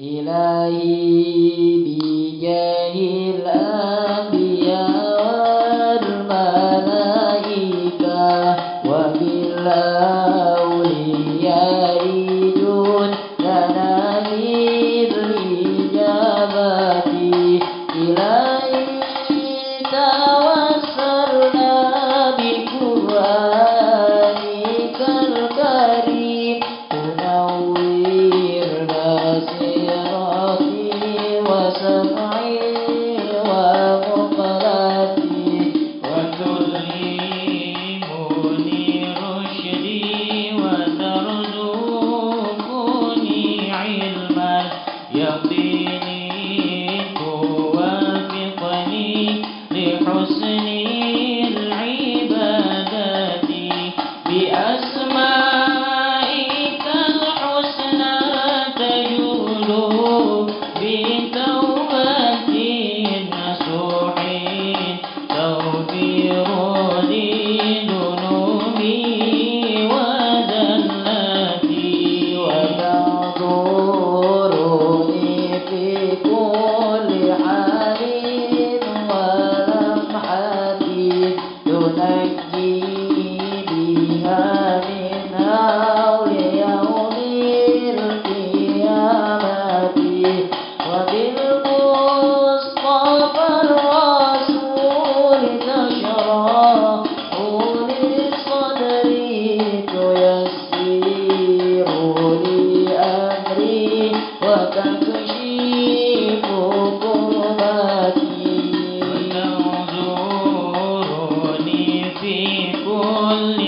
إلهي. Bye. Holy.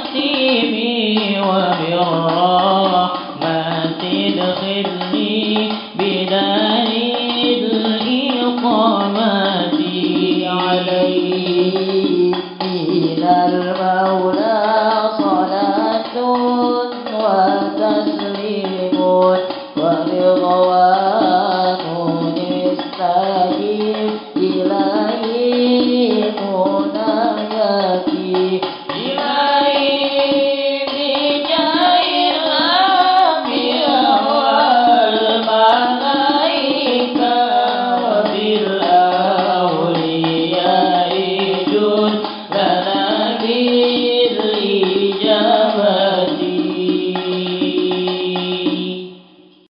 خواتيمي وبالرحمة ادخلني 啦啦